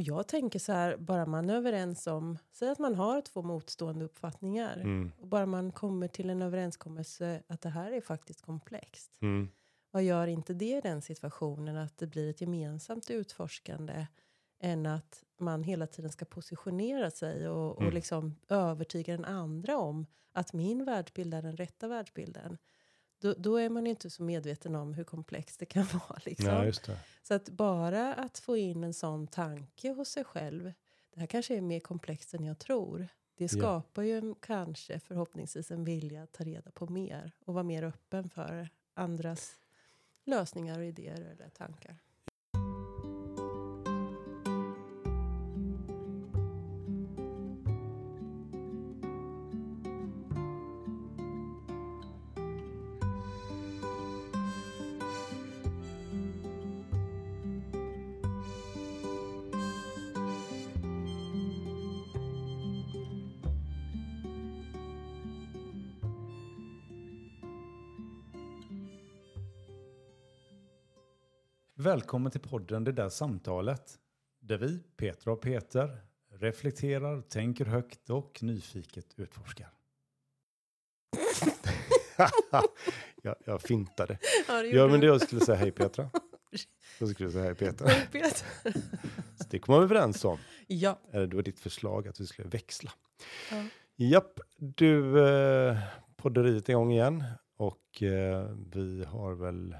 Och jag tänker så här, bara man är överens om, säg att man har två motstående uppfattningar. Mm. Och bara man kommer till en överenskommelse att det här är faktiskt komplext. Mm. Vad gör inte det i den situationen att det blir ett gemensamt utforskande än att man hela tiden ska positionera sig och, och Mm. liksom övertyga den andra om att min världsbild är den rätta världsbilden. Då, då är man ju inte så medveten om hur komplext det kan vara. Liksom. Det. Så att bara att få in en sån tanke hos sig själv, det här kanske är mer komplext än jag tror. Det skapar ju en, kanske förhoppningsvis en vilja att ta reda på mer och vara mer öppen för andras lösningar och idéer eller tankar. Välkommen till podden Det där samtalet. Där vi, Petra och Peter, reflekterar, tänker högt och nyfiket utforskar. jag, jag fintade. Ja, Ja, men det jag skulle säga hej Petra. Jag skulle säga hej Petra. Peter. Så det kom vi överens om. Ja. Eller det var ditt förslag att vi skulle växla. Ja. Japp, du eh, podderiet är igång igen. Och eh, vi har väl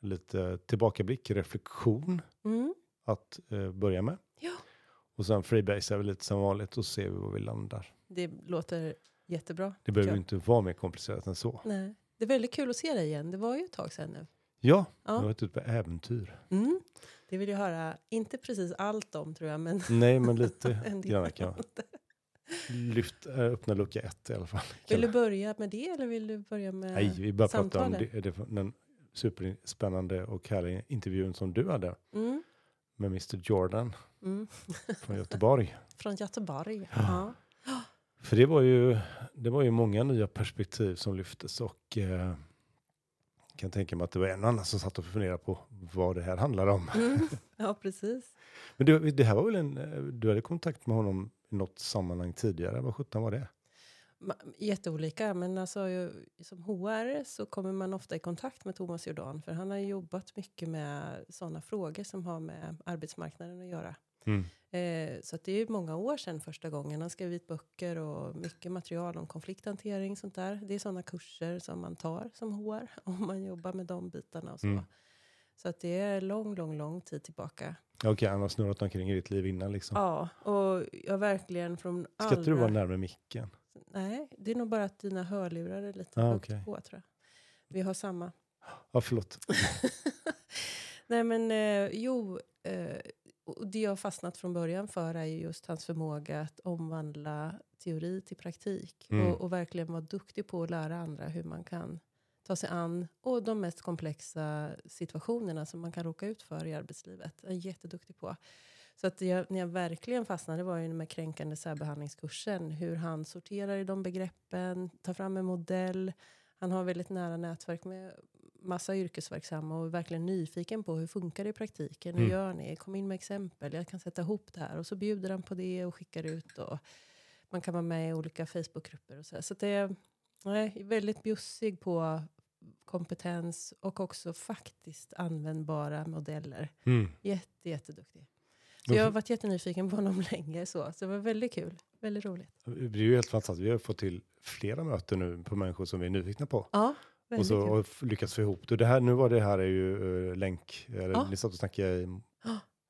lite tillbakablick, reflektion Mm. att eh, börja med. Ja. Och sen freebase är vi lite som vanligt och ser vi var vi landar. Det låter jättebra. Det behöver inte vara mer komplicerat än så. Nej. Det är väldigt kul att se dig igen. Det var ju ett tag sedan nu. Ja, Ja. jag har varit ute på äventyr. Mm. Det vill jag höra, inte precis allt om tror jag, men Nej, men lite grann kan jag. Lyft, eh, öppna lucka ett i alla fall. Vill du börja med det eller vill du börja med Nej, vi bara prata om det, det, den superspännande och härliga intervjun som du hade Mm. med Mr Jordan Mm. från Göteborg. Från Göteborg. Ja. För det var ju, det var ju många nya perspektiv som lyftes och eh, kan tänka mig att det var en annan som satt och funderade på vad det här handlar om. Mm. ja, precis. Men det, det här var väl en, eh, du hade kontakt med honom i något sammanhang tidigare, vad sjutton var det? Jätteolika, men alltså, som HR så kommer man ofta i kontakt med Thomas Jordan, för han har jobbat mycket med sådana frågor som har med arbetsmarknaden att göra. Mm. Eh, så det är ju många år sedan första gången. Han skrivit böcker och mycket material om konflikthantering sånt där. Det är sådana kurser som man tar som HR om man jobbar med de bitarna och så. Mm. Så att det är lång, lång, lång tid tillbaka. Okej, han har snurrat omkring i ditt liv innan liksom. Ja, och jag verkligen från Ska allra... inte du vara närmare micken? Nej, det är nog bara att dina hörlurar är lite Ah, högt okej. på tror jag. Vi har samma. Ja, förlåt. Nej men eh, jo, eh, och det jag har fastnat från början för är ju just hans förmåga att omvandla teori till praktik. Mm. Och, och verkligen vara duktig på att lära andra hur man kan ta sig an och de mest komplexa situationerna som man kan råka ut för i arbetslivet. Jag är jätteduktig på. Så att jag, när jag verkligen fastnade var ju med kränkande särbehandlingskursen. Hur han sorterar i de begreppen, tar fram en modell. Han har väldigt nära nätverk med massa yrkesverksamma och är verkligen nyfiken på hur funkar det i praktiken. Hur Mm. gör ni? Kom in med exempel. Jag kan sätta ihop det här. Och så bjuder han på det och skickar ut. Och man kan vara med i olika Facebookgrupper och så. här. Så det är nej, väldigt bjussig på kompetens och också faktiskt användbara modeller. Mm. Jätte, jätteduktig. Så jag har varit jättenyfiken på honom länge. Så, så det var väldigt kul. Väldigt roligt. Det är ju helt fantastiskt. Vi har fått till flera möten nu på människor som vi är nyfikna på. Ja, Och så kul. och lyckats få ihop det. det här, nu var det här är ju eh, länk. Eller, Ja. Ni satt och snackade i...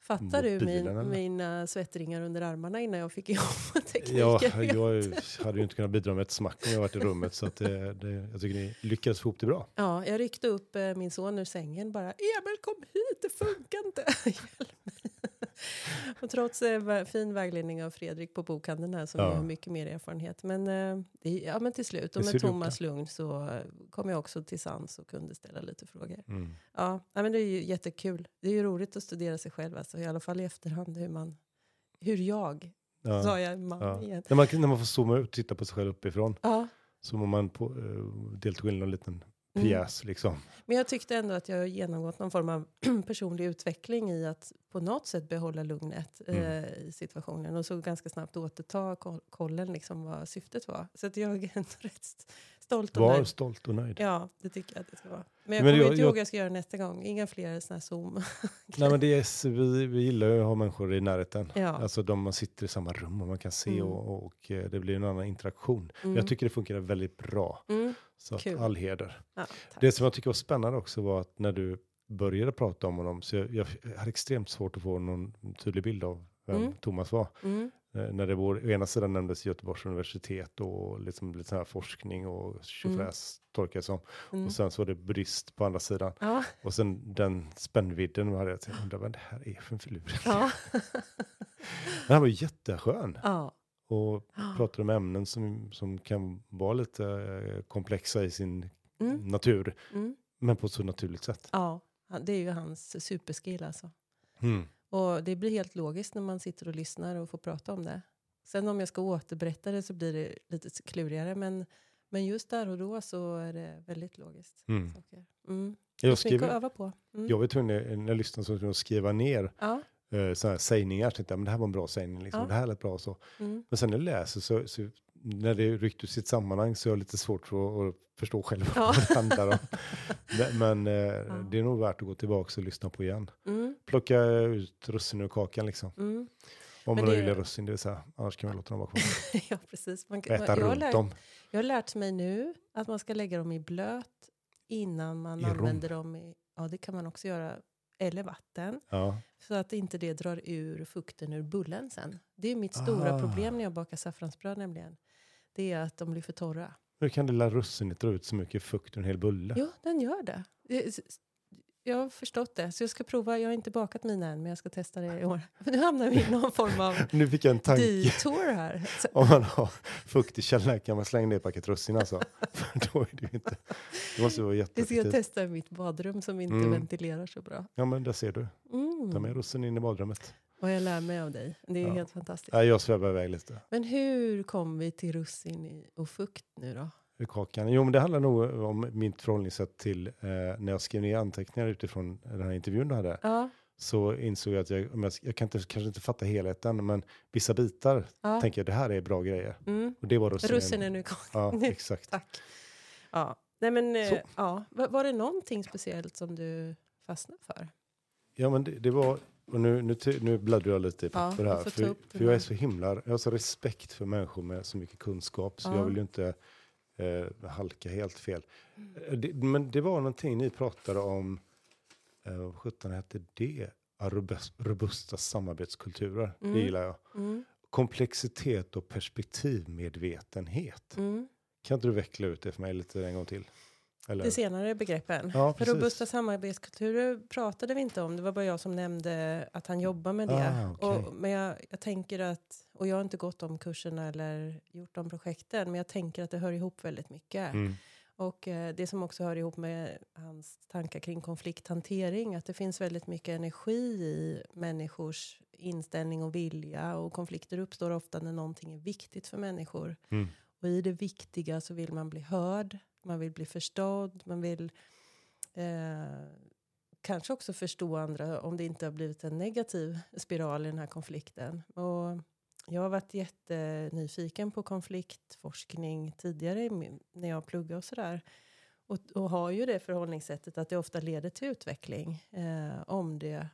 Fattar du min, mina svettringar under armarna innan jag fick ihop tekniken? Ja, jag hade ju inte kunnat bidra med ett smack om jag varit i rummet. Så att det, det, jag tycker ni lyckades få ihop det bra. Ja, jag ryckte upp eh, min son ur sängen bara. Emil kom hit, det funkar inte. Och trots eh, fin vägledning av Fredrik på bokhandeln här som Ja. har mycket mer erfarenhet. Men, eh, det, ja, men till slut, och med Thomas Lugn så eh, kom jag också till sans och kunde ställa lite frågor. Mm. Ja, men det är ju jättekul. Det är ju roligt att studera sig själv, alltså, i alla fall i efterhand hur man, hur jag, Ja. sa jag man Ja. igen. När, man, när man får zooma ut och titta på sig själv uppifrån Ja, så må man på, uh, deltog in en liten pjäs liksom. Men jag tyckte ändå att jag genomgått någon form av personlig utveckling i att på något sätt behålla lugnet Mm. eh, i situationen och så ganska snabbt återta koll- kollen liksom vad syftet var. Så att jag är ändå rätt stolt och Var nöjd. stolt och nöjd. Ja, det tycker jag att det ska vara. Men jag Men kommer jag- inte ihåg vad jag ska göra nästa gång. Inga fler såna här Zoom. Nej, men det är, vi, vi gillar ju att ha människor i närheten. Ja. Alltså de man sitter i samma rum och man kan se Mm. och, och eh, det blir en annan interaktion. Mm. Jag tycker det funkar väldigt bra. Mm. Så att Kul. all heder. Ja. Det som jag tycker var spännande också var att när du började prata om honom så jag, jag hade extremt svårt att få någon tydlig bild av vem Mm. Thomas var. Mm. Eh, När det var, å ena sidan nämndes Göteborgs universitet och liksom lite sån här forskning och tjofräs tolkar jag som. Mm. Och sen så var det buddhist på andra sidan. Ja, Och sen den spännvidden hade jag tänkt, undrar vad det här är för en filur. ja. Men han var jätteskön ja. och pratade om ämnen som, som kan vara lite eh, komplexa i sin Mm. natur. Mm. Men på ett så naturligt sätt. ja, det är ju hans superskill alltså. Mm. Och det blir helt logiskt när man sitter och lyssnar och får prata om det. Sen om jag ska återberätta det så blir det lite klurigare. Men, men just där och då så är det väldigt logiskt. Mm. Saker. Mm. Jag, Jag skriver, öva på. Mm. jag var tvungen när jag lyssnade så jag att skriva ner Ja. eh, sådana här sägningar. Så tänkte jag, men det här var en bra sägning, liksom. Ja. det här lät bra. Så. Mm. Men sen när jag läser så, så när det är ryckt ur sitt sammanhang så är jag lite svårt för att, förstå själv Ja. vad det handlar om. Men, eh, det är nog värt att gå tillbaka och lyssna på igen. Mm. Plocka ut russinen ur kakan liksom. Mm. Om Men man det- gillar russin, det vill säga. Annars kan man låta dem vara kvar. ja, precis. Man, kan- Äta har runt lärt, dem. jag har lärt mig nu att man ska lägga dem i blöt innan man I rom. använder dem i... Ja, det kan man också göra. Eller vatten. Ja. Så att inte det drar ur fukten ur bullen sen. Det är mitt stora Ah. problem när jag bakar saffransbröd nämligen. Det är att de blir för torra. Hur kan lilla russinet dra ut så mycket fukt ur en hel bulle? Jo, den gör det. Jag har förstått det. Så jag ska prova. Jag har inte bakat mina än, men jag ska testa det i år. För nu hamnar vi i någon form av Nu fick jag en tanke. detour här. Så, Om man har fukt i källaren kan man slänga ner ett paket russin alltså. För då är det ju inte... Det måste vara det ska jag jätteeffektivt. testa i mitt badrum som inte Mm. ventilerar så bra. Ja men där ser du. Ta Mm. med russin in i badrummet. Vad jag lär mig av dig. Det är Ja. helt fantastiskt. Ja, jag svävar iväg lite. Men hur kom vi till russin i, och fukt nu då? Ur kakan. Jo men det handlar nog om mitt förhållningssätt till eh, när jag skrev ner anteckningar utifrån den här intervjun du hade. Ja, Så insåg jag att jag, jag, jag kan inte, kanske inte fatta helheten men vissa bitar ja. tänker jag det här är bra grejer. Mm. Och det var russinen. Russinen ur kakan. Ja Nu. exakt. Tack. Ja. Nej, men, eh, Så. ja. Var, var det någonting speciellt som du fastnade för? Ja men det, det var, och nu, nu, nu bläddrar jag lite i Ja, papper du här. För, för jag är så himla, jag har så respekt för människor med så mycket kunskap så Ja. jag vill ju inte eh, halka helt fel. Mm. Eh, Det, men det var någonting ni pratade om, eh, vad sjutton hette det? Ja, robust- Robusta samarbetskulturer, Mm. det gillar jag. Mm. Komplexitet och perspektivmedvetenhet. Mm. Kan inte du veckla ut det för mig lite en gång till? Eller? De senare begreppen. Ja, För robusta samarbetskulturer pratade vi inte om. Det var bara jag som nämnde att han jobbar med det. Ah, okej. och, men jag, jag tänker att, och jag har inte gått de kurserna eller gjort de projekten, men jag tänker att det hör ihop väldigt mycket. Mm. Och eh, det som också hör ihop med hans tankar kring konflikthantering, att det finns väldigt mycket energi i människors inställning och vilja. Och konflikter uppstår ofta när någonting är viktigt för människor. Mm. Och i det viktiga så vill man bli hörd, man vill bli förstådd, man vill eh, kanske också förstå andra om det inte har blivit en negativ spiral i den här konflikten. Och jag har varit jättenyfiken på konfliktforskning tidigare när jag pluggade och sådär. Och, och har ju det förhållningssättet att det ofta leder till utveckling eh, om det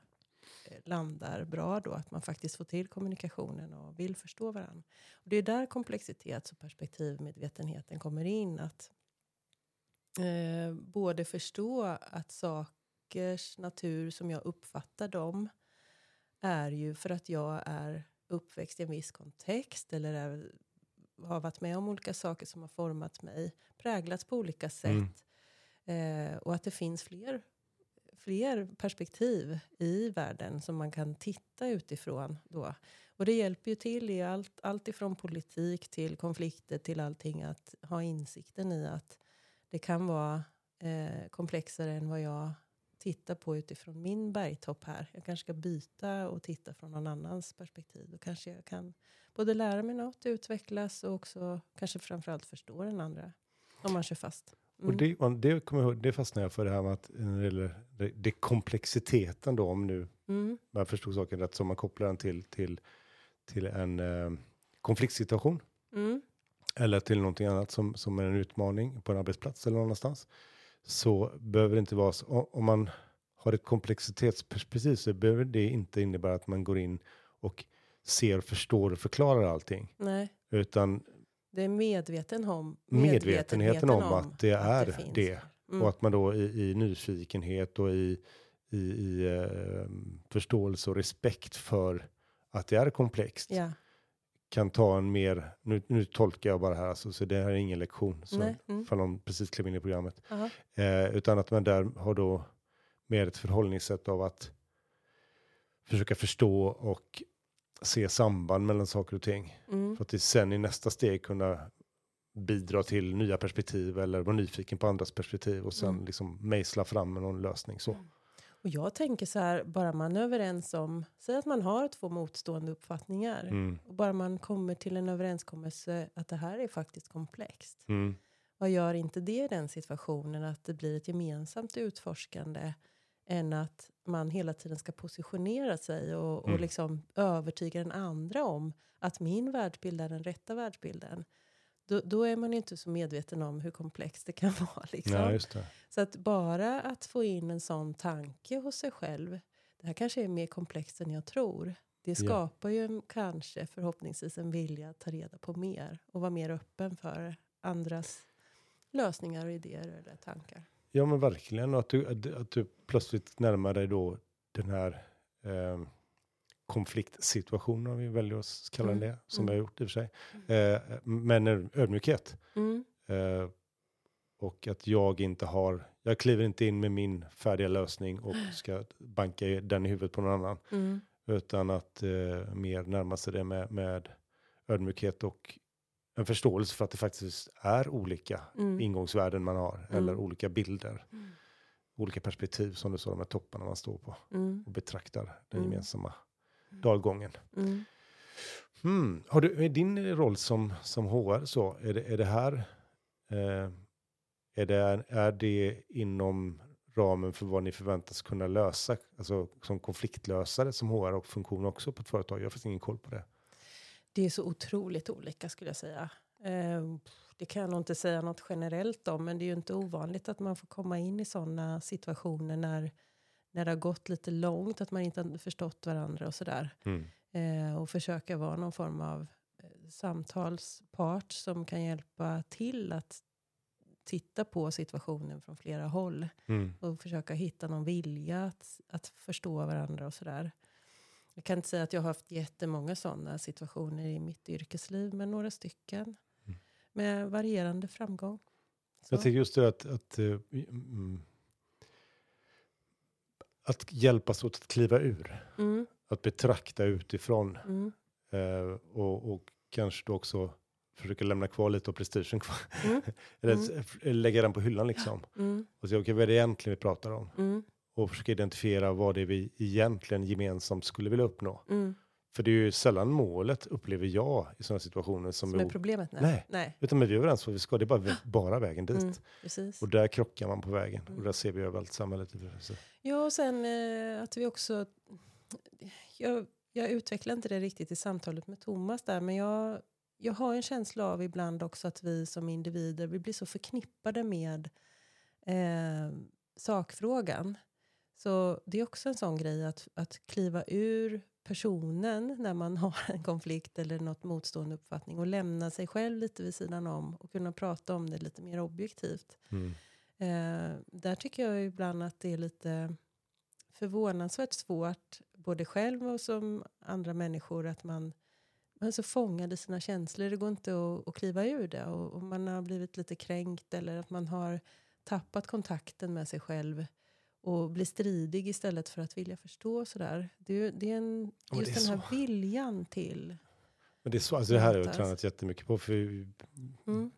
landar bra då, att man faktiskt får till kommunikationen och vill förstå varandra. Och det är där komplexitets och perspektivmedvetenheten kommer in. Att eh, både förstå att sakers natur som jag uppfattar dem är ju för att jag är uppväxt i en viss kontext eller är, har varit med om olika saker som har format mig, präglats på olika sätt. Mm. Eh, och att det finns fler, fler perspektiv i världen som man kan titta utifrån då. Och det hjälper ju till i allt, allt ifrån politik till konflikter till allting att ha insikten i att det kan vara eh, komplexare än vad jag tittar på utifrån min bergtopp här. Jag kanske ska byta och titta från någon annans perspektiv. Då kanske jag kan både lära mig något, utvecklas och också kanske framförallt förstå den andra. Om man kör fast. Och Mm. det, man- det, kommer jag det fastnar jag för det här med att när det det, det komplexiteten då, om nu Mm. jag förstod saken rätt, som man kopplar den till, till, till en eh, konfliktsituation Mm. Eller till någonting annat som, som är en utmaning på en arbetsplats eller någon annanstans. Så behöver det inte vara så, om man har ett komplexitetsperspektiv så behöver det inte innebära att man går in och ser, förstår och förklarar allting. Nej, Utan det är medveten om, medvetenheten om att det är finns det. där. Mm. Och att man då i, i nyfikenhet och i, i, i eh, förståelse och respekt för att det är komplext Ja, kan ta en mer, nu, nu tolkar jag bara här, alltså, så det här är ingen lektion, så Nej, mm. för någon precis klev in i programmet, aha. eh, utan att man där har då mer ett förhållningssätt av att försöka förstå och se samband mellan saker och ting. Mm. För att sen i nästa steg kunna bidra till nya perspektiv eller vara nyfiken på andras perspektiv och sen Mm. liksom mejsla fram med någon lösning så. Och jag tänker så här, bara man är överens om, säg att man har två motstående uppfattningar. Mm. Och bara man kommer till en överenskommelse att det här är faktiskt komplext. Mm. Vad gör inte det i den situationen att det blir ett gemensamt utforskande än att man hela tiden ska positionera sig och, och Mm. liksom övertyga den andra om att min världsbild är den rätta världsbilden. Då, då är man ju inte så medveten om hur komplext det kan vara. Liksom. Ja. Så att bara att få in en sån tanke hos sig själv. Det här kanske är mer komplext än jag tror. Det Ja. skapar ju en, kanske förhoppningsvis en vilja att ta reda på mer. Och vara mer öppen för andras lösningar och idéer eller tankar. Ja men verkligen, och att du, att, att du plötsligt närmar dig då den här eh, konfliktsituationen, om vi väljer att kalla Mm, det, som mm. jag har gjort i och för sig. Eh, men en ödmjukhet. Mm, Eh, och att jag inte har, jag kliver inte in med min färdiga lösning och ska banka den i huvudet på någon annan. mm, Utan att eh, mer närma sig det med, med ödmjukhet och en förståelse för att det faktiskt är olika mm, ingångsvärden man har. Eller Mm. olika bilder Mm. olika perspektiv som du sa, de här topparna man står på mm, och betraktar den Mm. gemensamma dalgången. mm. Hmm. Har du, är din roll som, som HR så, är det, är det här, eh, är, det, är det inom ramen för vad ni förväntas kunna lösa, alltså som konfliktlösare som HR och funktion också på ett företag? Jag har faktiskt ingen koll på det. Det är så otroligt olika skulle jag säga. Eh, det kan jag nog inte säga något generellt om. Men det är ju inte ovanligt att man får komma in i sådana situationer när, när det har gått lite långt. Att man inte har förstått varandra och sådär. Eh, och försöka vara någon form av eh, samtalspart som kan hjälpa till att titta på situationen från flera håll. Mm. Och försöka hitta någon vilja att, att förstå varandra och sådär. Jag kan inte säga att jag har haft jättemånga sådana situationer i mitt yrkesliv, men några stycken. Mm. Med varierande framgång. Så. Jag tycker just det att, att, eh, mm, att hjälpas åt att kliva ur, Mm, att betrakta utifrån mm, Eh, och, och kanske då också försöka lämna kvar lite av prestigen kvar. Mm. Eller Mm. s- lägga den på hyllan liksom. mm, Och se, okej, vad är det egentligen vi pratar om? mm, Och försöka identifiera vad det är vi egentligen gemensamt skulle vilja uppnå. mm. För det är ju sällan målet, upplever jag, i sådana situationer som, Som är är problemet? Nej. Nej. Nej. Utan vi är överens om vad vi ska, det är bara, bara vägen dit. Mm, precis. Och där krockar man på vägen. Och Mm. där ser vi överallt samhället. Ja, och sen eh, att vi också... Jag, jag utvecklar inte det riktigt i samtalet med Thomas där, men jag, jag har en känsla av ibland också att vi som individer, vi blir så förknippade med eh, sakfrågan. Så det är också en sån grej att, att kliva ur personen när man har en konflikt eller något motstående uppfattning och lämna sig själv lite vid sidan om och kunna prata om det lite mer objektivt. Mm. Eh, där tycker jag ibland att det är lite förvånansvärt svårt, både själv och som andra människor, att man, man är så fångad i sina känslor. Det går inte att, att kliva ur det. Och, och man har blivit lite kränkt eller att man har tappat kontakten med sig själv och blir stridig istället för att vilja förstå. Sådär. Det, det är en, men just är den här så. viljan till... Men det, är så, alltså det här har jag tränat jättemycket på. För Mm,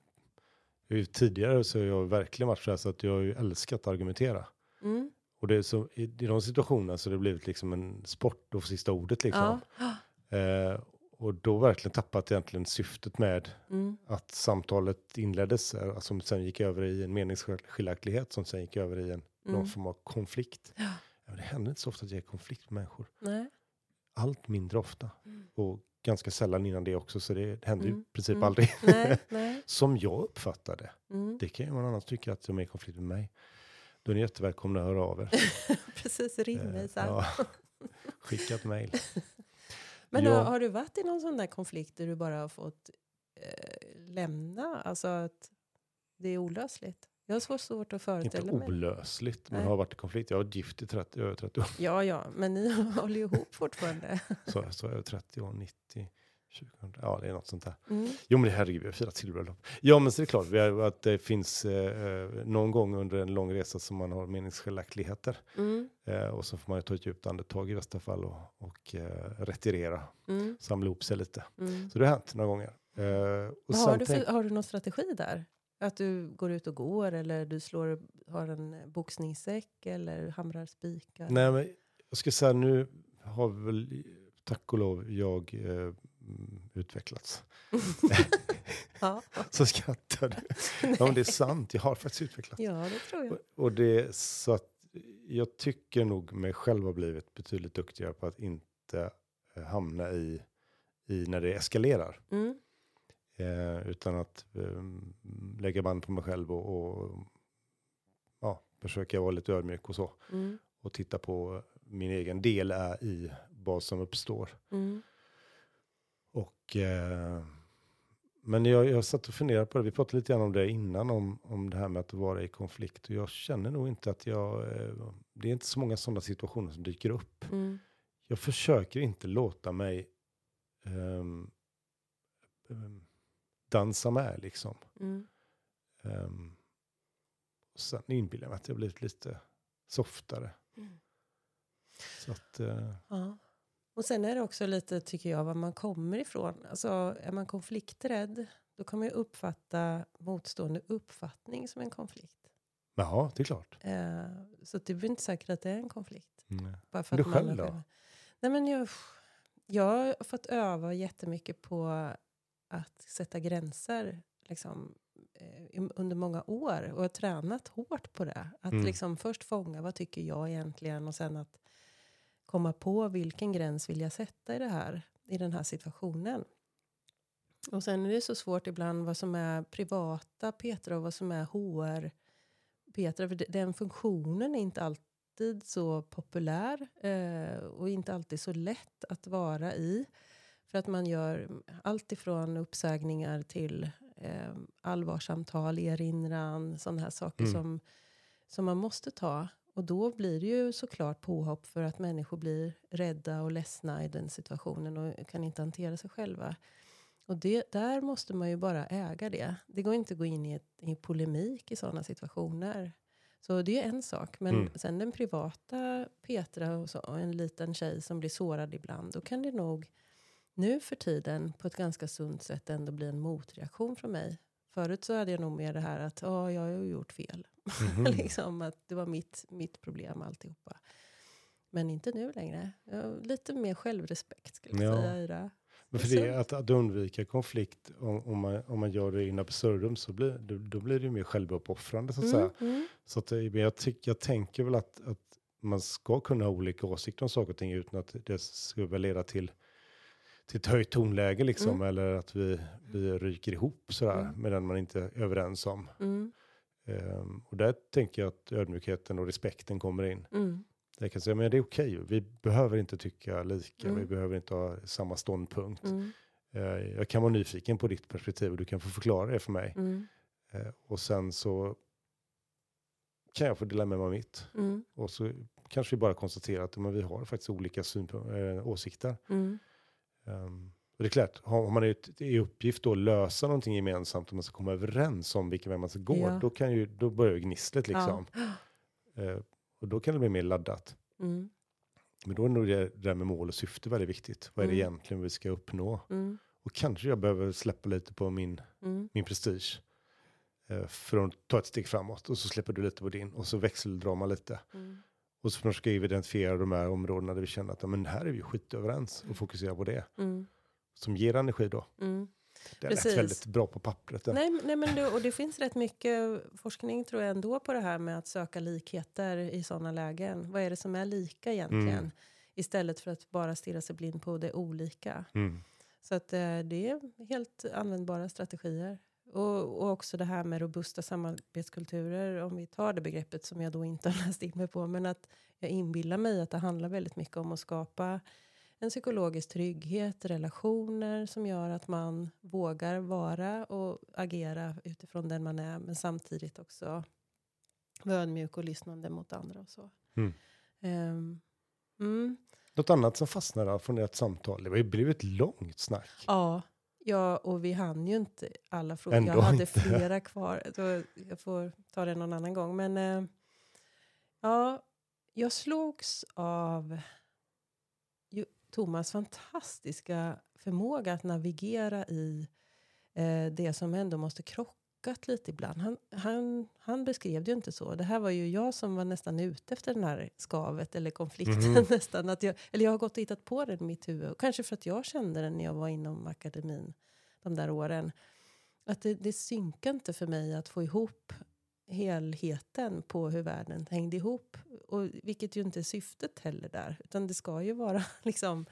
tidigare så har jag verkligen varit så så att jag har ju älskat att argumentera. mm, Och det är så, i, i de situationerna så har det blivit liksom en sport och sista ordet liksom. ja, Eh, och då verkligen tappat egentligen syftet med Mm. att samtalet inleddes, eh, alltså, som sen gick över i en meningsskiljaktighet som sen gick över i en någon Mm. form av konflikt. Ja. Det händer inte så ofta att jag är i konflikt med människor. Nej. Allt mindre ofta. Mm. Och ganska sällan innan det också, så det händer ju Mm. i princip Mm. aldrig. Nej. Nej. som jag uppfattar det. Mm. Det kan ju någon annan tycka att de är i konflikt med mig. Då är ni jättevälkomna att höra av er. Precis, ring Eh, mig sen. ja. Skicka ett mejl. Men Ja. har, har du varit i någon sån där konflikt där du bara har fått eh, lämna? Alltså att det är olösligt? Jag har så svårt att Inte föreställa mig. olösligt, men Nej. har varit i konflikt. Jag har varit gift i 30, över 30 år. Ja, ja, men ni håller ju ihop fortfarande. Så, så över 30 år, 90, 2000. Ja, det är något sånt där. Mm. Jo, men herregud, vi har firat silverbröllop. Ja, men så är det klart vi har, att det finns eh, eh, någon gång under en lång resa som man har meningsskiljaktigheter. Mm. Eh, och så får man ju ta ett djupt andetag i bästa fall och, och eh, retirera, Mm. samla ihop sig lite. Mm. Så det har hänt några gånger. Eh, har, du för, har du någon strategi där? Att du går ut och går eller du slår, har en boxningssäck eller hamrar spikar? Nej, men jag ska säga nu har väl tack och lov jag eh, mm, utvecklats. ja. Så skrattar du. Ja, men det är sant, jag har faktiskt utvecklats. ja, det tror jag. Och, och det så att jag tycker nog mig själv har blivit betydligt duktigare på att inte eh, hamna i, i när det eskalerar. Mm. Eh, utan att eh, lägga band på mig själv och, och ja, försöka vara lite ödmjuk och så. Mm. Och titta på min egen del är i vad som uppstår. Mm. Och, eh, men jag, jag satt och funderade på det, vi pratade lite grann om det innan, om, om det här med att vara i konflikt. Och jag känner nog inte att jag, eh, det är inte så många sådana situationer som dyker upp. Mm. Jag försöker inte låta mig ehm, ehm, dansa med liksom. Mm. Um, och sen inbillar jag mig att jag blivit lite softare. Mm. Så att, eh, Ja. Och sen är det också lite, tycker jag, var man kommer ifrån. Alltså, är man konflikträdd, då kommer man ju uppfatta motstående uppfattning som en konflikt. ja, det är klart. Eh, så det är inte säkert att det är en konflikt. Mm. Bara för Men att du man själv då? Nej, men jag, jag har fått öva jättemycket på att sätta gränser liksom, eh, under många år. Och jag har tränat hårt på det. Att Mm. liksom först fånga vad tycker jag egentligen och sen att komma på vilken gräns vill jag sätta i det här, i den här situationen. Och sen är det så svårt ibland vad som är privata Petra och vad som är HR Petra. För de- den funktionen är inte alltid så populär eh, och inte alltid så lätt att vara i. För att man gör allt ifrån uppsägningar till eh, allvarsamtal, erinran, sådana här saker Mm. som, som man måste ta. Och då blir det ju såklart påhopp för att människor blir rädda och ledsna i den situationen och kan inte hantera sig själva. Och det, där måste man ju bara äga det. Det går inte att gå in i, ett, i polemik i sådana situationer. Så det är en sak. Men Mm. sen den privata Petra och, så, och en liten tjej som blir sårad ibland. Då kan det nog nu för tiden på ett ganska sunt sätt ändå bli en motreaktion från mig. Förut så hade jag nog mer det här att "Ja, jag har ju gjort fel. Mhm. liksom att det var mitt, mitt problem alltihopa. Men inte nu längre. Lite mer självrespekt skulle jag Ja. säga i det. Men för det, att, att undvika konflikt, om, om, man, om man gör det in absurdum, så blir, då, då blir det ju mer självuppoffrande så att säga. Mm, mm, Så att, eh, men jag, tyck, jag tänker väl att, att man ska kunna ha olika åsikter om saker och ting utan att det ska väl leda till, till ett höjt tonläge liksom, Mm. eller att vi, vi ryker ihop sådär Mm. med den man inte är överens om. mm, Ehm, och där tänker jag att ödmjukheten och respekten kommer in. mm, Jag kan säga, men det är okej, vi behöver inte tycka lika, Mm. vi behöver inte ha samma ståndpunkt. mm, Eh, Jag kan vara nyfiken på ditt perspektiv och du kan få förklara det för mig. mm, Eh, Och sen så kan jag få dela med mig av mitt. mm, Och så kanske vi bara konstaterar att men vi har faktiskt olika äh, åsikter. mm, Um, och det är klart, har man ett- i uppgift då att lösa någonting gemensamt och man ska komma överens om vilken väg man ska gå, Ja. då, kan ju, då börjar ju gnisslet liksom. Ja. Eh, och då kan det bli mer laddat. Mm, Men då är nog det, det där med mål och syfte väldigt viktigt. Vad är det Mm. egentligen vi ska uppnå? mm, Och kanske jag behöver släppa lite på min mm, min prestige. eh, För att ta ett steg framåt och så släpper du lite på din och så växeldrar man lite. mm, Och så försöker vi identifiera de här områdena där vi känner att men här är vi skitöverens och fokusera på det. mm, som ger energi då. Mm. Det är Precis. väldigt bra på pappret. Nej, nej men det, och det finns rätt mycket forskning tror jag ändå på det här med att söka likheter i sådana lägen. Vad är det som är lika egentligen? Mm. Istället för att bara stirra sig blind på det olika. Mm. Så att eh, det är helt användbara strategier. Och, och också det här med robusta samarbetskulturer. Om vi tar det begreppet som jag då inte har läst in mig på. Men att jag inbillar mig att det handlar väldigt mycket om att skapa en psykologisk trygghet, relationer som gör att man vågar vara och agera utifrån den man är. Men samtidigt också vara ödmjuk och lyssnande mot andra och så. Mm. Ehm, mm. Något annat som fastnade från ert samtal? Det har ju blivit långt snack. Ja, ja, och vi hann ju inte alla frågor. Ändå jag hade inte. flera kvar. Så jag får ta det någon annan gång. Men eh, ja, jag slogs av Thomas fantastiska förmåga att navigera i eh, det som ändå måste krockat lite ibland. Han, han, han beskrev det ju inte så. Det här var ju jag som var nästan ute efter den här skavet eller konflikten Mhm. nästan. Att jag, eller jag har gått och hittat på den i mitt huvud. Kanske för att jag kände den när jag var inom akademin de där åren. Att det, det synkar inte för mig att få ihop helheten på hur världen hängde ihop. Och, vilket ju inte är syftet heller där. Utan det ska ju vara liksom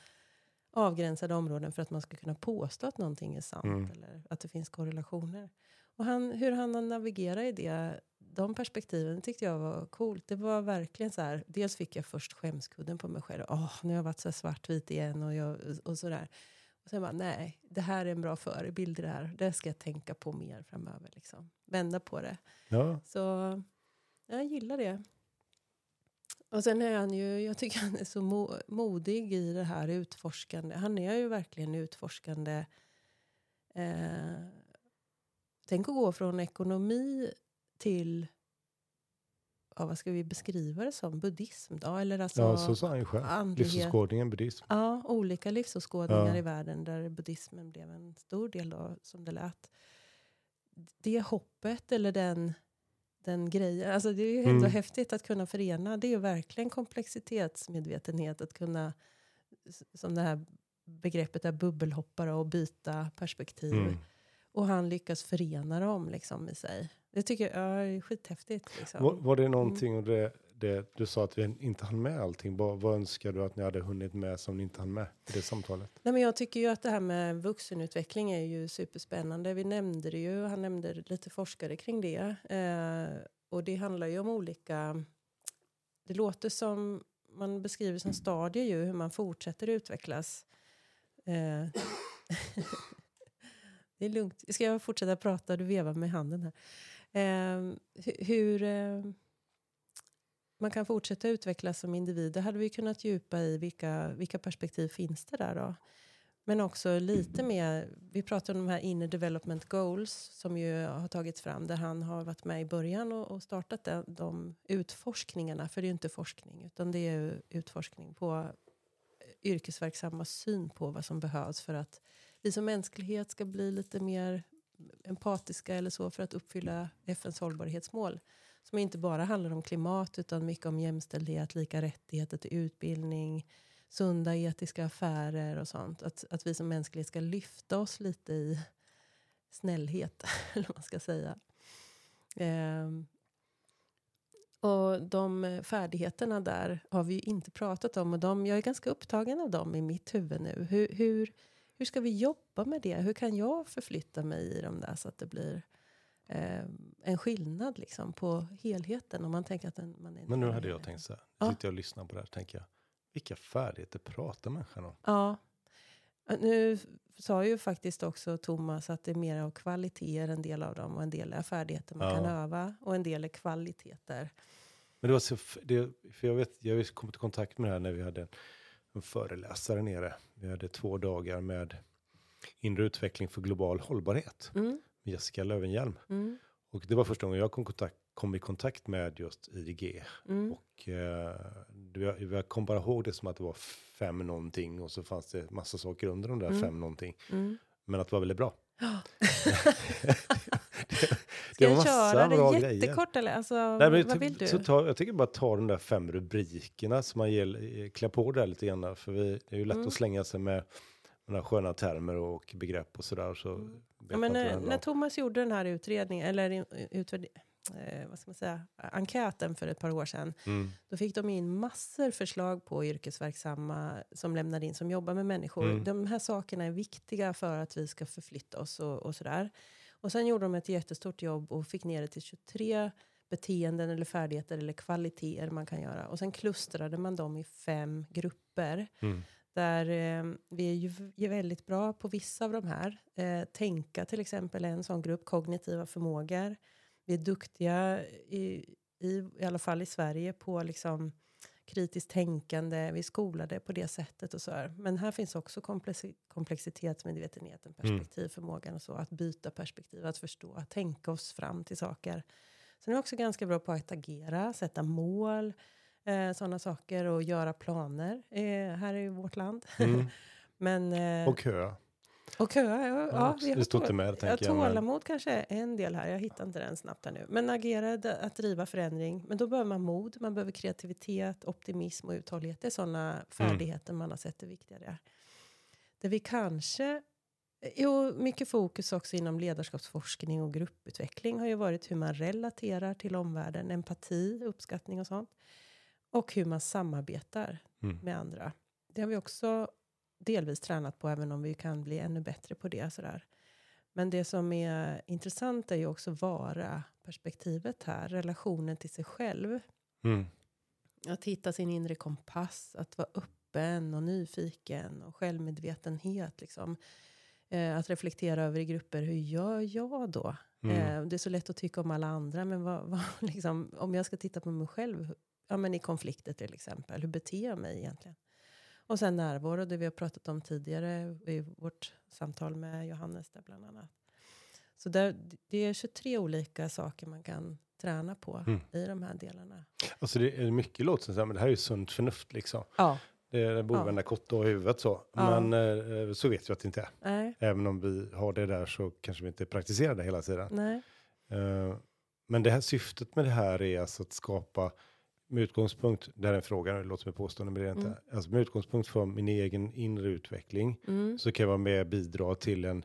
avgränsade områden för att man ska kunna påstå att någonting är sant. Mm. Eller att det finns korrelationer. Och han, hur han navigerar i det, de perspektiven tyckte jag var coolt. Det var verkligen så här, dels fick jag först skämskudden på mig själv. Åh, nu har jag varit så svartvit igen och, jag, och sådär. Och sen bara, nej, det här är en bra förebild det här. Det ska jag tänka på mer framöver. Liksom. Vända på det. Ja, Så jag gillar det. Och sen är han ju, jag tycker han är så mo modig i det här utforskande. Han är ju verkligen utforskande. Eh, tänk att gå från ekonomi till, ja, vad ska vi beskriva det som? Buddhism då? Eller alltså, ja så sa han ju själv. andlighet. Livsåskådningen buddhism. Ja, olika livsåskådningar Ja. i världen där buddhismen blev en stor del då, som det lät. Det hoppet eller den, den grejen, alltså det är ju helt så Mm. häftigt att kunna förena. Det är ju verkligen komplexitetsmedvetenhet att kunna, som det här begreppet är bubbelhoppare och byta perspektiv. Mm. Och han lyckas förena dem liksom i sig. Det tycker jag är skithäftigt. Liksom. Var, var det någonting av det, det du sa att vi inte hann med allting? Vad, vad önskar du att ni hade hunnit med som ni inte hann med i det samtalet? Nej, men jag tycker ju att det här med vuxenutveckling är ju superspännande. Vi nämnde det ju, han nämnde lite forskare kring det. Eh, och det handlar ju om olika... Det låter som, man beskriver som stadier ju, hur man fortsätter utvecklas. Eh, det är lugnt. Ska jag fortsätta prata? Du vevar med handen här. Eh, hur... Eh, man kan fortsätta utvecklas som individ. Det hade vi kunnat djupa i vilka, vilka perspektiv finns det där då? Men också lite mer, vi pratar om de här inner development goals som ju har tagits fram där han har varit med i början och, och startat de, de utforskningarna. För det är ju inte forskning utan det är utforskning på eh, yrkesverksamma syn på vad som behövs för att vi som mänsklighet ska bli lite mer empatiska eller så för att uppfylla FNs hållbarhetsmål. Som inte bara handlar om klimat utan mycket om jämställdhet, lika rättigheter till utbildning, sunda etiska affärer och sånt. Att, att vi som mänsklighet ska lyfta oss lite i snällhet, eller vad man ska säga. Ehm, och de färdigheterna där har vi ju inte pratat om. Och de, jag är ganska upptagen av dem i mitt huvud nu. Hur, hur, hur ska vi jobba med det? Hur kan jag förflytta mig i dem där så att det blir eh, en skillnad liksom, på helheten? Om man tänker att den, man är Men nu hade jag tänkt så här. Ja. Sitter jag och lyssnar på det här tänker jag. Vilka färdigheter pratar människan om? Ja. Nu sa ju faktiskt också Thomas att det är mer av kvaliteter en del av dem och en del är färdigheter man Ja. kan öva och en del är kvaliteter. Men det var så, det, för jag vet, jag kommit i kontakt med det här när vi hade en, en föreläsare nere. Vi hade två dagar med inre utveckling för global hållbarhet. Mm, med Jessica Löwenhjelm. mm, Och det var första gången jag kom, kontakt, kom i kontakt med just IDG. mm, Och eh, jag kom bara ihåg det som att det var fem någonting och så fanns det massa saker under de där Mm. fem någonting. mm. Men att det var väldigt bra. Ja. det Ska jag köra bra det grejer. jättekort eller? Alltså, Nej, men vad vill du? Så ta, jag tycker bara ta de där fem rubrikerna som man ger, klä på där lite grann. För vi, det är ju lätt Mm. att slänga sig med har sköna termer och begrepp och sådär. Så vet Ja, men det när, när om. Thomas gjorde den här utredningen, eller in- utvärd, eh, vad ska man säga, enkäten för ett par år sedan, Mm. då fick de in massor förslag på yrkesverksamma som lämnar in, som jobbar med människor. Mm. De här sakerna är viktiga för att vi ska förflytta oss och, och sådär. Och sen gjorde de ett jättestort jobb och fick ner det till 23 beteenden eller färdigheter eller kvaliteter man kan göra. Och sen klustrade man dem i fem grupper. Mm. Där eh, vi är ju väldigt bra på vissa av de här. Eh, tänka till exempel är en sån grupp, kognitiva förmågor. Vi är duktiga, i, i, i alla fall i Sverige, på liksom kritiskt tänkande. Vi är skolade på det sättet och så här. Men här finns också komplexi- komplexitetsmedvetenheten, perspektiv, förmågan och så. Att byta perspektiv, att förstå, att tänka oss fram till saker. Sen är vi också ganska bra på att agera, sätta mål, eh, sådana saker och göra planer eh, här i vårt land. Mm. Men, eh, Och kö. Och köa, ja, ja, det står tål- inte med, ja, jag. Men, tålamod kanske är en del här. Jag hittar inte den snabbt här nu. Men agera, att driva förändring. Men då behöver man mod, man behöver kreativitet, optimism och uthållighet. Det är sådana färdigheter man har sett är viktiga där. Det vi kanske... Jo, mycket fokus också inom ledarskapsforskning och grupputveckling har ju varit hur man relaterar till omvärlden, empati, uppskattning och sånt. Och hur man samarbetar mm. med andra. Det har vi också delvis tränat på, även om vi kan bli ännu bättre på det. Sådär. Men det som är intressant är ju också vara-perspektivet här, relationen till sig själv. Mm. Att hitta sin inre kompass, att vara öppen och nyfiken och självmedvetenhet. Liksom. Eh, att reflektera över i grupper, hur gör jag då? Mm. Eh, det är så lätt att tycka om alla andra, men vad, vad, liksom, om jag ska titta på mig själv, ja, men i konflikter till exempel, hur beter jag mig egentligen? Och sen närvaro, det vi har pratat om tidigare i vårt samtal med Johannes där bland annat. Så där, det är 23 olika saker man kan träna på Mm. i de här delarna. Alltså det är mycket låter som men det här är ju sunt förnuft liksom. Ja, Det, det borde Ja. vända kotta i huvudet så. Ja. Men eh, så vet vi att det inte är. nej, Även om vi har det där så kanske vi inte praktiserar det hela tiden. nej. Eh, men det här syftet med det här är alltså att skapa med utgångspunkt, det här är en fråga, det låter som ett påstående, men det är inte. Mm. Alltså med utgångspunkt från min egen inre utveckling Mm. så kan jag vara med och bidra till en,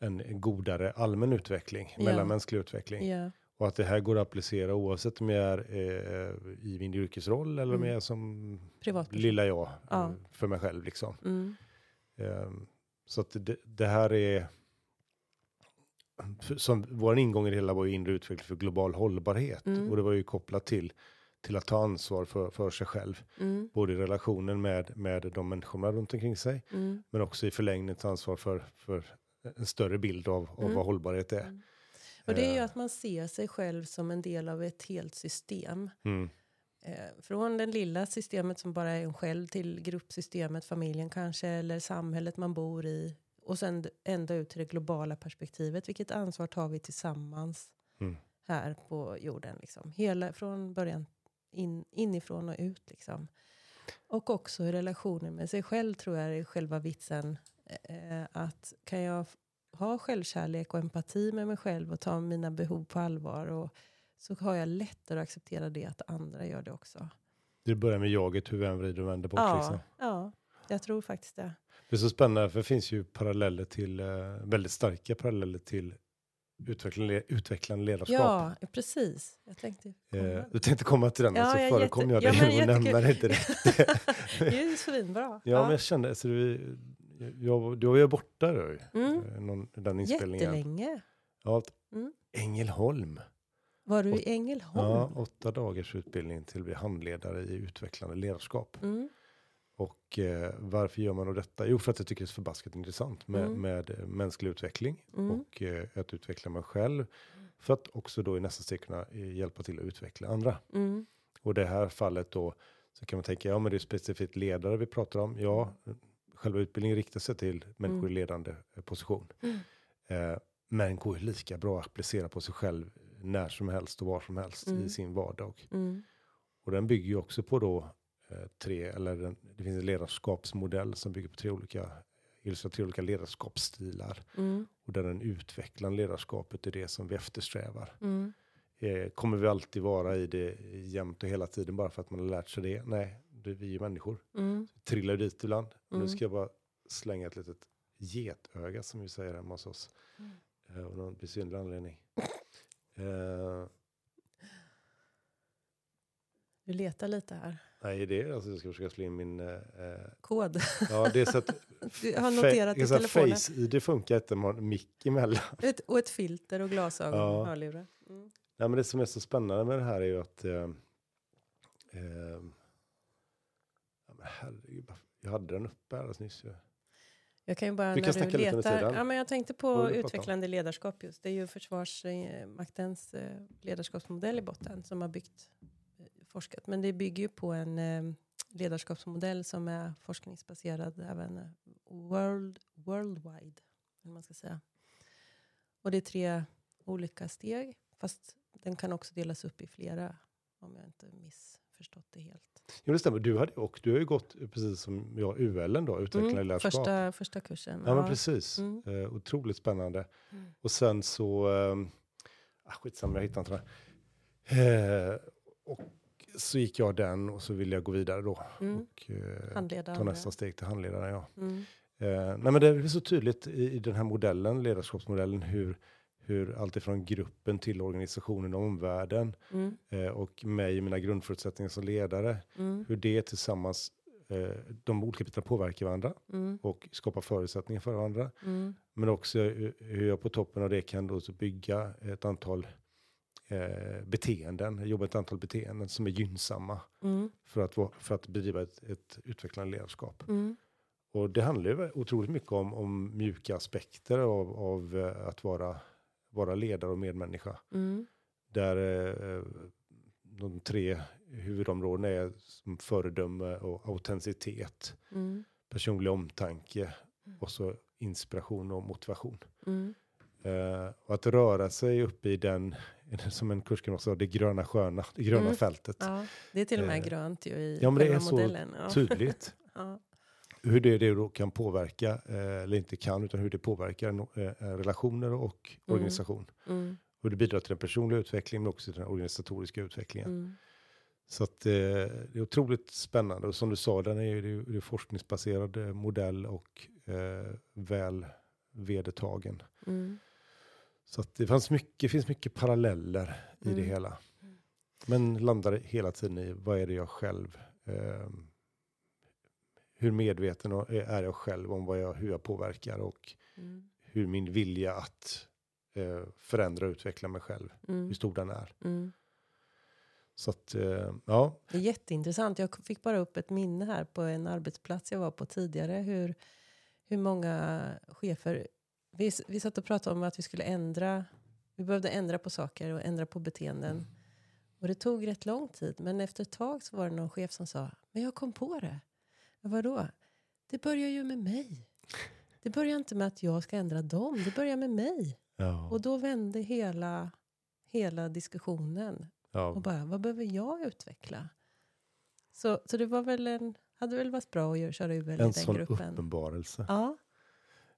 en godare allmän utveckling, Ja. mellanmänsklig utveckling. Ja, Och att det här går att applicera oavsett om jag är eh, i min yrkesroll eller om Mm. jag är som privatperson. lilla jag Ja. eh, för mig själv liksom. Ehm, så att det, det här är som vår ingång i det hela var ju inre utveckling för global hållbarhet Mm. och det var ju kopplat till till att ta ansvar för, för sig själv, Mm. både i relationen med, med de människorna runt omkring sig, Mm. men också i förlängningen ta ansvar för, för en större bild av, av Mm. vad hållbarhet är. Mm. Och det är ju Eh. att man ser sig själv som en del av ett helt system. Mm. Eh, från det lilla systemet som bara är en själv till gruppsystemet, familjen kanske, eller samhället man bor i. Och sen ända ut till det globala perspektivet. Vilket ansvar tar vi tillsammans Mm. här på jorden? Liksom. Hela, från början in, inifrån och ut. Liksom. Och också i relationen med sig själv tror jag är själva vitsen. Eh, att kan jag ha självkärlek och empati med mig själv och ta mina behov på allvar och så har jag lättare att acceptera det att andra gör det också. Det börjar med jaget, hur än vrider och vänder bort. Ja, Liksom. ja, jag tror faktiskt det. Det är så spännande, för det finns ju paralleller till, eh, väldigt starka paralleller till utvecklande, utvecklande ledarskap. Ja, precis. Jag tänkte komma. Eh, du tänkte komma till den Ja, så jag förekom jätte- jag ja, dig men och nämnde inte det. det är ju svinbra. Ja, men jag kände, så du, jag, du var ju borta då, Mm. eh, någon, den inspelningen. Jättelänge. Ja, Mm. Ängelholm. Var du i Ängelholm? Ja, åtta dagars utbildning till att bli handledare i utvecklande ledarskap. Mm. Och eh, varför gör man då detta? Jo, för att jag tycker det är förbaskat intressant med, Mm. med eh, mänsklig utveckling Mm. och eh, att utveckla mig själv. För att också då i nästa steg kunna eh, hjälpa till att utveckla andra. Mm. Och det här fallet då så kan man tänka, ja men det är specifikt ledare vi pratar om. Ja, själva utbildningen riktar sig till människor Mm. i ledande eh, position. Mm. Eh, men går ju lika bra att applicera på sig själv när som helst och var som helst i Mm. sin vardag. Mm. Och den bygger ju också på då tre, eller det finns en ledarskapsmodell som bygger på tre olika, illustrerar tre olika ledarskapsstilar. Mm. Och där den utvecklar ledarskapet är det som vi eftersträvar. Mm. Eh, kommer vi alltid vara i det jämt och hela tiden bara för att man har lärt sig det? Nej, det, vi är människor. Mm. Vi trillar dit ibland. Och nu Mm. ska jag bara slänga ett litet getöga som vi säger hemma hos oss. Mm. Eh, av någon besynnerlig anledning. Eh, Du letar lite här. nej, det är alltså jag ska försöka slå in min... Eh, eh, Kod. ja, det är så att... Du har noterat i telefonen. Face-id funkar inte med en mick emellan. Ett, och ett filter och glasögon Ja. och hörlurar. Mm. Nej, men det som är så spännande med det här är ju att... Eh, eh, ja, men herregud, jag hade den uppe alldeles nyss. ju. Jag kan ju bara Vi kan när du letar. Ja, men jag tänkte på du prata om? utvecklande ledarskap just. Det är ju Försvarsmaktens eh, ledarskapsmodell i botten som har byggt, eh, forskat. Men det bygger ju på en eh, ledarskapsmodell som är forskningsbaserad även eh, world, worldwide. Eller man ska säga. Och det är tre olika steg. Fast den kan också delas upp i flera. Om jag inte missförstått det helt. Jo, det stämmer. Du, hade, och du har ju gått, eh, precis som jag, UL då, utvecklande Mm, ledarskap. första, första kursen. Ja, men precis. Mm. Eh, otroligt spännande. Mm. Och sen så... Eh, ah, skitsamma, jag hittar inte det. Eh, och så gick jag den och så ville jag gå vidare då. Mm. Och eh, ta nästa steg till handledare. Ja. Mm. Eh, nej, men det är så tydligt i, i den här modellen, ledarskapsmodellen, hur, hur allt ifrån gruppen till organisationen och omvärlden Mm. eh, och mig i mina grundförutsättningar som ledare, Mm. hur det tillsammans, eh, de olika bitarna påverkar varandra Mm. och skapar förutsättningar för varandra. Mm. Men också hur jag på toppen av det kan då bygga ett antal eh, beteenden, jobba ett antal beteenden som är gynnsamma Mm. för att, för att bedriva ett, ett utvecklande ledarskap. Mm. Och det handlar ju otroligt mycket om, om mjuka aspekter av, av eh, att vara, vara ledare och medmänniska. Mm. Där eh, de tre huvudområdena är som föredöme och autenticitet, Mm. personlig omtanke och så inspiration och motivation. Mm. Eh, och att röra sig upp i den, som en kurskamrat sa, det gröna sköna, det gröna Mm. fältet. Ja, det är till och med Eh, grönt ju i ja, men det är så modellen. Ja. Tydligt. Ja. hur det, det då kan påverka, eh, eller inte kan, utan hur det påverkar no, eh, relationer och Mm. organisation. Mm. Och det bidrar till den personliga utvecklingen men också till den organisatoriska utvecklingen. Mm. Så att, eh, det är otroligt spännande. Och som du sa, den är ju det är, det är forskningsbaserad eh, modell och eh, väl vedertagen. Mm. Så det fanns mycket, finns mycket paralleller i det Mm. hela. Men landar hela tiden i vad är det jag själv, eh, hur medveten och- är jag själv om vad jag, hur jag påverkar och Mm. hur min vilja att eh, förändra och utveckla mig själv, Mm. hur stor den är. Mm. Så att, eh, ja, Det är jätteintressant. Jag fick bara upp ett minne här på en arbetsplats jag var på tidigare. Hur, hur många chefer... Vi, vi satt och pratade om att vi skulle ändra... Vi behövde ändra på saker och ändra på beteenden. Och det tog rätt lång tid. Men efter ett tag så var det någon chef som sa Men jag kom på det. Ja, vadå? Det börjar ju med mig. Det börjar inte med att jag ska ändra dem. Det börjar med mig. ja, Och då vände hela, hela diskussionen. Och ja, bara, vad behöver jag utveckla? Så, så det var väl en, hade väl varit bra att göra, köra UL i en den sån gruppen. uppenbarelse. Ja,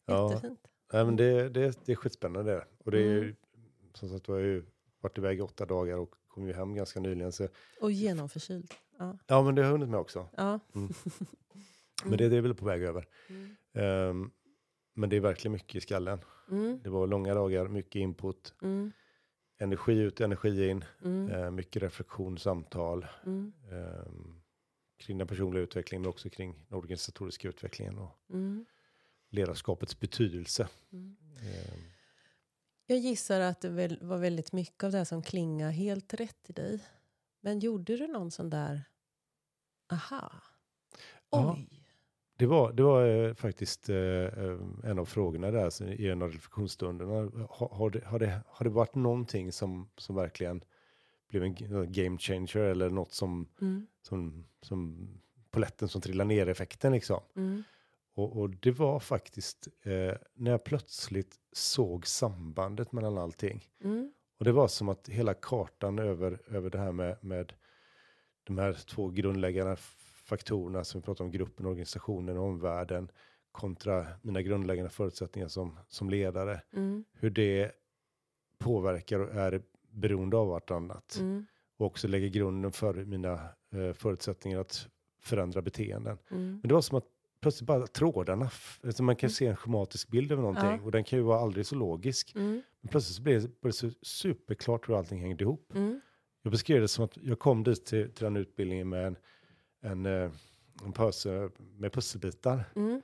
Ja, jättefint. Nej, men det, det, det är skitspännande. Och det är Mm. som sagt, jag har ju varit iväg i åtta dagar och kom ju hem ganska nyligen. Så, Och genomförkyld. Ja, ja, men det har jag hunnit med också. ja. Men det, det är väl på väg över. Mm. Ehm, men det är verkligen mycket i skallen. Mm, Det var långa dagar, mycket input, mm, energi ut, energi in, mm, eh, mycket reflektion, samtal mm, ehm, kring den personliga utvecklingen, men också kring den organisatoriska utvecklingen och mm, ledarskapets betydelse. mm. Jag gissar att det var väldigt mycket av det här som klingar helt rätt i dig. Men gjorde du någon sån där, aha, Ja. oj, Det var, det var eh, faktiskt eh, eh, en av frågorna där i en av reflektionsstunderna. Har, har, det, har, det, har det varit någonting som, som verkligen blev en game changer eller något som, mm, som, som poletten som trillar ner effekten liksom? mm, Och, och det var faktiskt eh, när jag plötsligt såg sambandet mellan allting. mm, Och det var som att hela kartan över, över det här med, med de här två grundläggande faktorerna som vi pratar om, gruppen, organisationen och omvärlden kontra mina grundläggande förutsättningar som, som ledare. mm, Hur det påverkar och är beroende av vartannat. mm, Och också lägger grunden för mina eh, förutsättningar att förändra beteenden. mm, Men det var som att plötsligt bara trådarna, alltså man kan Mm. se en schematisk bild över någonting Ja. och den kan ju vara aldrig så logisk. Mm. Men plötsligt så blev det, så superklart hur allting hängde ihop. Mm. Jag beskrev det som att jag kom dit till, till den utbildningen med en, en, eh, en påse med pusselbitar. Mm.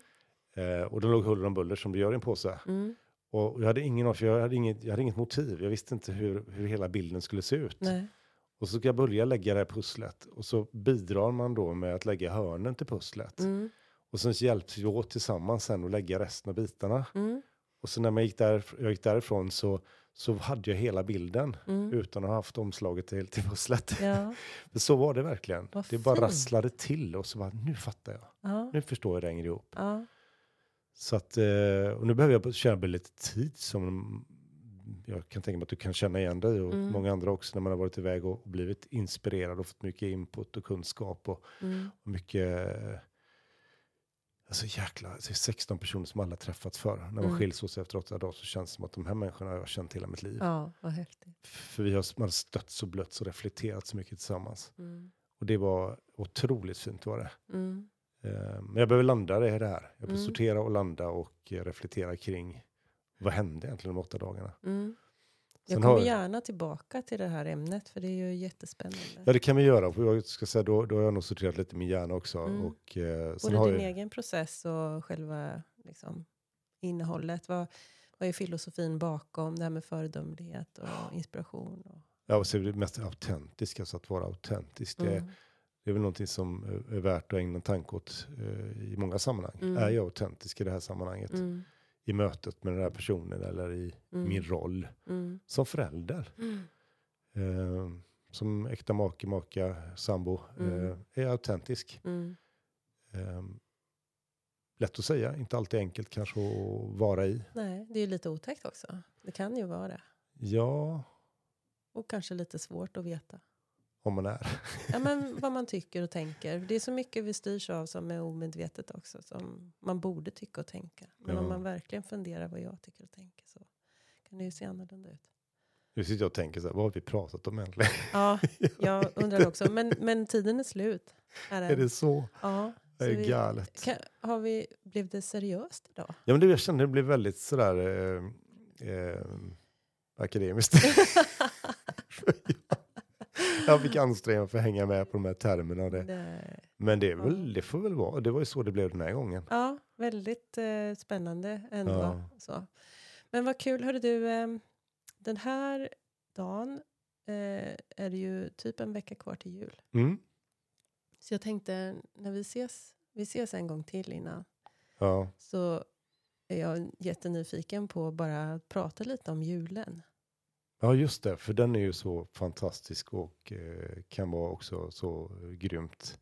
Eh, och det låg huller om buller som det gör i en påse. Mm. Och jag hade ingen för jag hade inget, jag hade inget motiv. Jag visste inte hur, hur hela bilden skulle se ut. Nej. Och så ska jag börja lägga det här pusslet. Och så bidrar man då med att lägga hörnen till pusslet. Mm. Och sen hjälps vi åt tillsammans sen att lägga resten av bitarna. Mm. Och så när man gick, där, jag gick därifrån så, så hade jag hela bilden. Mm. Utan att ha haft omslaget till, till pusslet. Ja. För så var det verkligen. Vad det bara fint. rasslade till och så bara, nu fattar jag. Ja. Nu förstår jag det hänger ihop. Ja. Så att, eh, och nu behöver jag köra lite tid som jag kan tänka mig att du kan känna igen dig och Mm. många andra också när man har varit iväg och och blivit inspirerad och fått mycket input och kunskap och, Mm. och mycket Alltså jäkla, det är 16 personer som alla träffats för. När man Mm. skiljs åt efter åtta dagar så känns det som att de här människorna har jag känt hela mitt liv. ja, vad häftigt. För vi har man har stötts och blötts och reflekterat så mycket tillsammans. Mm. Och det var otroligt fint var det. Mm. Eh, Men jag behöver landa det här. Jag behöver Mm. sortera och landa och eh, reflektera kring vad hände egentligen de åtta dagarna. Mm. Jag kommer gärna tillbaka till det här ämnet för det är ju jättespännande. Ja det kan vi göra. För jag ska säga, då, då har jag nog sorterat lite min hjärna också. Mm. Och, eh, Både din jag, egen process och själva liksom, innehållet. Vad, vad är filosofin bakom det här med föredömlighet och inspiration? Och, ja, och så är det mest autentiska, så att vara autentisk. Det, Mm. det är väl någonting som är värt att ägna tanke åt eh, i många sammanhang. Mm. Är jag autentisk i det här sammanhanget? Mm. I mötet med den här personen eller i Mm. min roll Mm. som förälder? Mm. Eh, som äkta make, maka, sambo. Mm. Eh, är autentisk? Mm. Eh, lätt att säga, inte alltid enkelt kanske att vara i. Nej, det är ju lite otäckt också. Det kan ju vara det. Ja, Och kanske lite svårt att veta. Om man är. Ja, men vad man tycker och tänker. Det är så mycket vi styrs av som är omedvetet också. Som man borde tycka och tänka. Men om Ja. man verkligen funderar vad jag tycker och tänker så kan det ju se annorlunda ut. Nu sitter jag och tänker så här, vad har vi pratat om egentligen? Ja, jag undrar också. Men, men tiden är slut. Är är det så? Ja, Det är vi, galet. kan, har vi, blev det seriöst idag? Ja, men det, jag kände det blev väldigt sådär eh, eh, akademiskt. jag fick anstränga mig för att hänga med på de här termerna. Det. Men det, väl, det får väl vara. Det var ju så det blev den här gången. ja, väldigt eh, spännande ändå. Ja. Så. Men vad kul, hörde du. Eh, den här dagen eh, är det ju typ en vecka kvar till jul. Mm. Så jag tänkte när vi ses, vi ses en gång till innan. Ja. Så är jag jättenyfiken på att bara prata lite om julen. Ja, just det. För den är ju så fantastisk och eh, kan vara också så grymt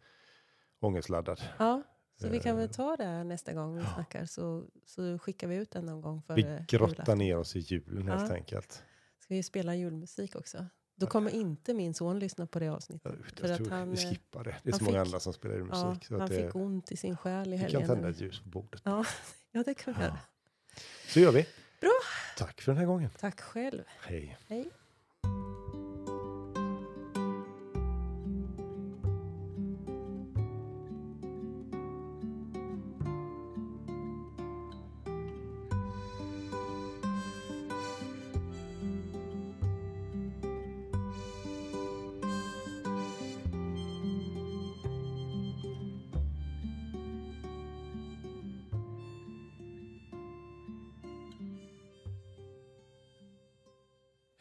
ångestladdad. Ja, så vi kan väl Eh, ta det här nästa gång vi ja. snackar. Så, så skickar vi ut den någon gång Vi före grottar ner oss i julen helt Ja. enkelt. Ska vi spela julmusik också? Då kommer inte min son lyssna på det avsnittet. jag För att han, vi eh, skippar det. Det är så många fick- andra som spelar Ja, musik. så han att det, fick ont i sin själ i vi kan helgen. tända ett ljus på bordet. Ja, ja, det kan vi göra. Så gör vi. Bra. Tack för den här gången. Tack själv. Hej. Hej.